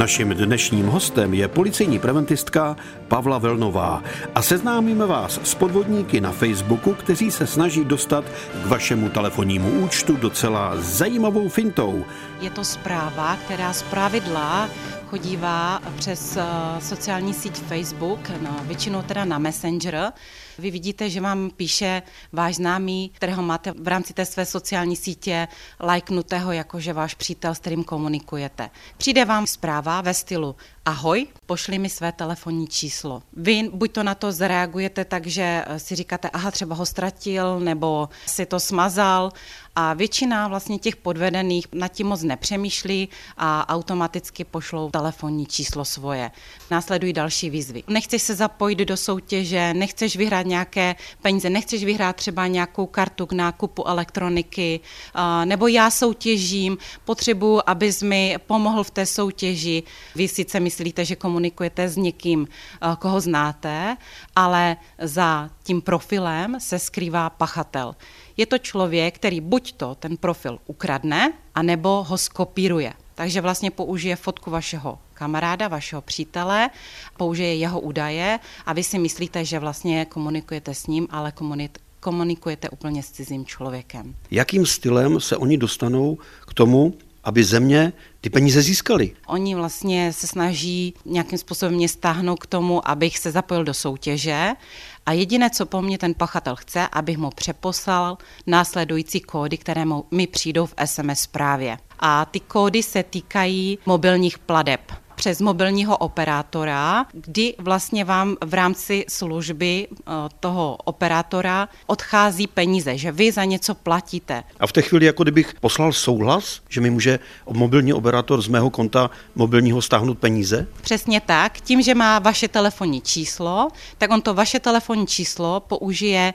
Naším dnešním hostem je policejní preventistka Pavla Velnová a seznámíme vás s podvodníky na Facebooku, kteří se snaží dostat k vašemu telefonnímu účtu docela zajímavou fintou. Je to zpráva, která z pravidla chodívá přes eh, sociální síť Facebook, no, většinou teda na Messenger. Vy vidíte, že vám píše váš známý, kterého máte v rámci té své sociální sítě lajknutého, jakože váš přítel, s kterým komunikujete. Přijde vám zpráva ve stylu ahoj, pošli mi své telefonní číslo. Vy buď to na to zareagujete tak, že si říkáte, aha, třeba ho ztratil, nebo si to smazal a většina vlastně těch podvedených nad tím moc nepřemýšlí a automaticky pošlou telefonní číslo svoje. Následují další výzvy. Nechceš se zapojit do soutěže, nechceš vyhrát nějaké peníze, nechceš vyhrát třeba nějakou kartu k nákupu elektroniky, nebo já soutěžím, potřebuji, abys mi pomohl v té soutěži. Vy sice myslíte, že komunikujete s někým, koho znáte, ale za tím profilem se skrývá pachatel. Je to člověk, který buď to ten profil ukradne, anebo ho skopíruje. Takže vlastně použije fotku vašeho kamaráda, vašeho přítele, použije jeho údaje a vy si myslíte, že vlastně komunikujete s ním, ale komunikujete úplně s cizím člověkem. Jakým stylem se oni dostanou k tomu, aby země ty peníze získali. Oni vlastně se snaží nějakým způsobem mě stáhnout k tomu, abych se zapojil do soutěže a jediné, co po mně ten pachatel chce, abych mu přeposlal následující kódy, které mi přijdou v SMS zprávě. A ty kódy se týkají mobilních pladeb přes mobilního operátora, kdy vlastně vám v rámci služby eh, toho operátora odchází peníze, že vy za něco platíte. A v té chvíli, jako kdybych poslal souhlas, že mi může mobilní operátor z mého konta mobilního stáhnout peníze? Přesně tak. Tím, že má vaše telefonní číslo, tak on to vaše telefonní číslo použije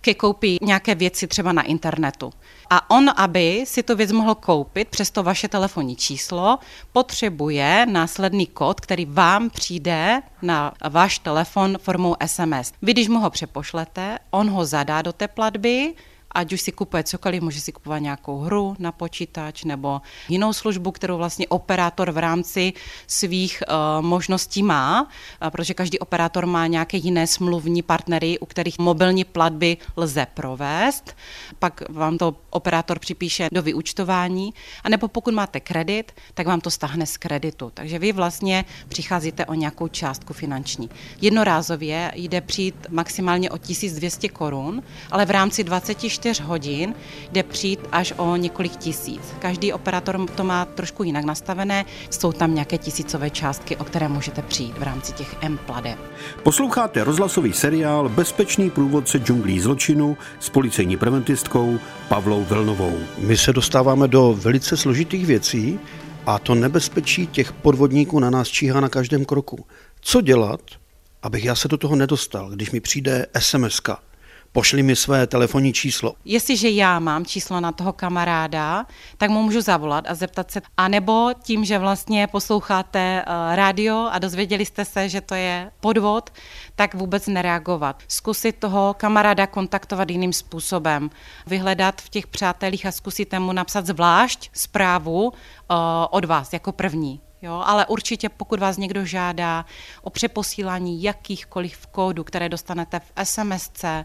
ke koupi nějaké věci třeba na internetu. A on, aby si tu věc mohl koupit přes to vaše telefonní číslo, potřebuje následný kód, který vám přijde na váš telefon formou SMS. Vy, když mu ho přepošlete, on ho zadá do té platby, ať už si kupuje cokoliv, může si kupovat nějakou hru na počítač nebo jinou službu, kterou vlastně operátor v rámci svých uh, možností má, uh, protože každý operátor má nějaké jiné smluvní partnery, u kterých mobilní platby lze provést. Pak vám to operátor připíše do vyučtování, anebo pokud máte kredit, tak vám to stáhne z kreditu. Takže vy vlastně přicházíte o nějakou částku finanční. Jednorázově jde přijít maximálně o 1200 korun, ale v rámci 24 24 hodin jde přijít až o několik tisíc. Každý operátor to má trošku jinak nastavené, jsou tam nějaké tisícové částky, o které můžete přijít v rámci těch M plade. Posloucháte rozhlasový seriál Bezpečný průvodce džunglí zločinu s policejní preventistkou Pavlou Velnovou. My se dostáváme do velice složitých věcí a to nebezpečí těch podvodníků na nás číhá na každém kroku. Co dělat, abych já se do toho nedostal, když mi přijde SMS pošli mi své telefonní číslo. Jestliže já mám číslo na toho kamaráda, tak mu můžu zavolat a zeptat se, anebo tím, že vlastně posloucháte uh, rádio a dozvěděli jste se, že to je podvod, tak vůbec nereagovat. Zkusit toho kamaráda kontaktovat jiným způsobem. Vyhledat v těch přátelích a zkusit mu napsat zvlášť zprávu uh, od vás jako první. Jo, ale určitě pokud vás někdo žádá o přeposílání jakýchkoliv kódů, které dostanete v SMS eh,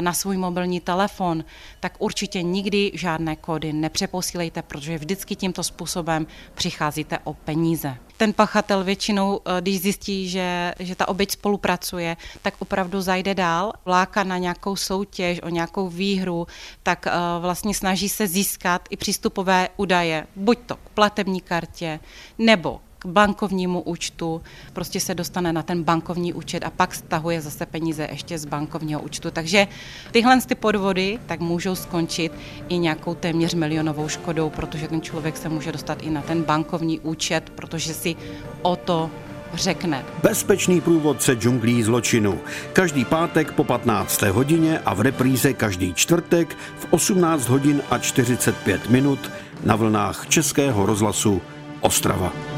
na svůj mobilní telefon, tak určitě nikdy žádné kódy nepřeposílejte, protože vždycky tímto způsobem přicházíte o peníze. Ten pachatel většinou, eh, když zjistí, že, že ta oběť spolupracuje, tak opravdu zajde dál, vláka na nějakou soutěž, o nějakou výhru, tak eh, vlastně snaží se získat i přístupové údaje, buď to k platební kartě, nebo k bankovnímu účtu, prostě se dostane na ten bankovní účet a pak stahuje zase peníze ještě z bankovního účtu. Takže tyhle ty podvody tak můžou skončit i nějakou téměř milionovou škodou, protože ten člověk se může dostat i na ten bankovní účet, protože si o to řekne. Bezpečný průvodce džunglí zločinu. Každý pátek po 15. hodině a v repríze každý čtvrtek v 18 hodin a 45 minut na vlnách Českého rozhlasu Ostrava.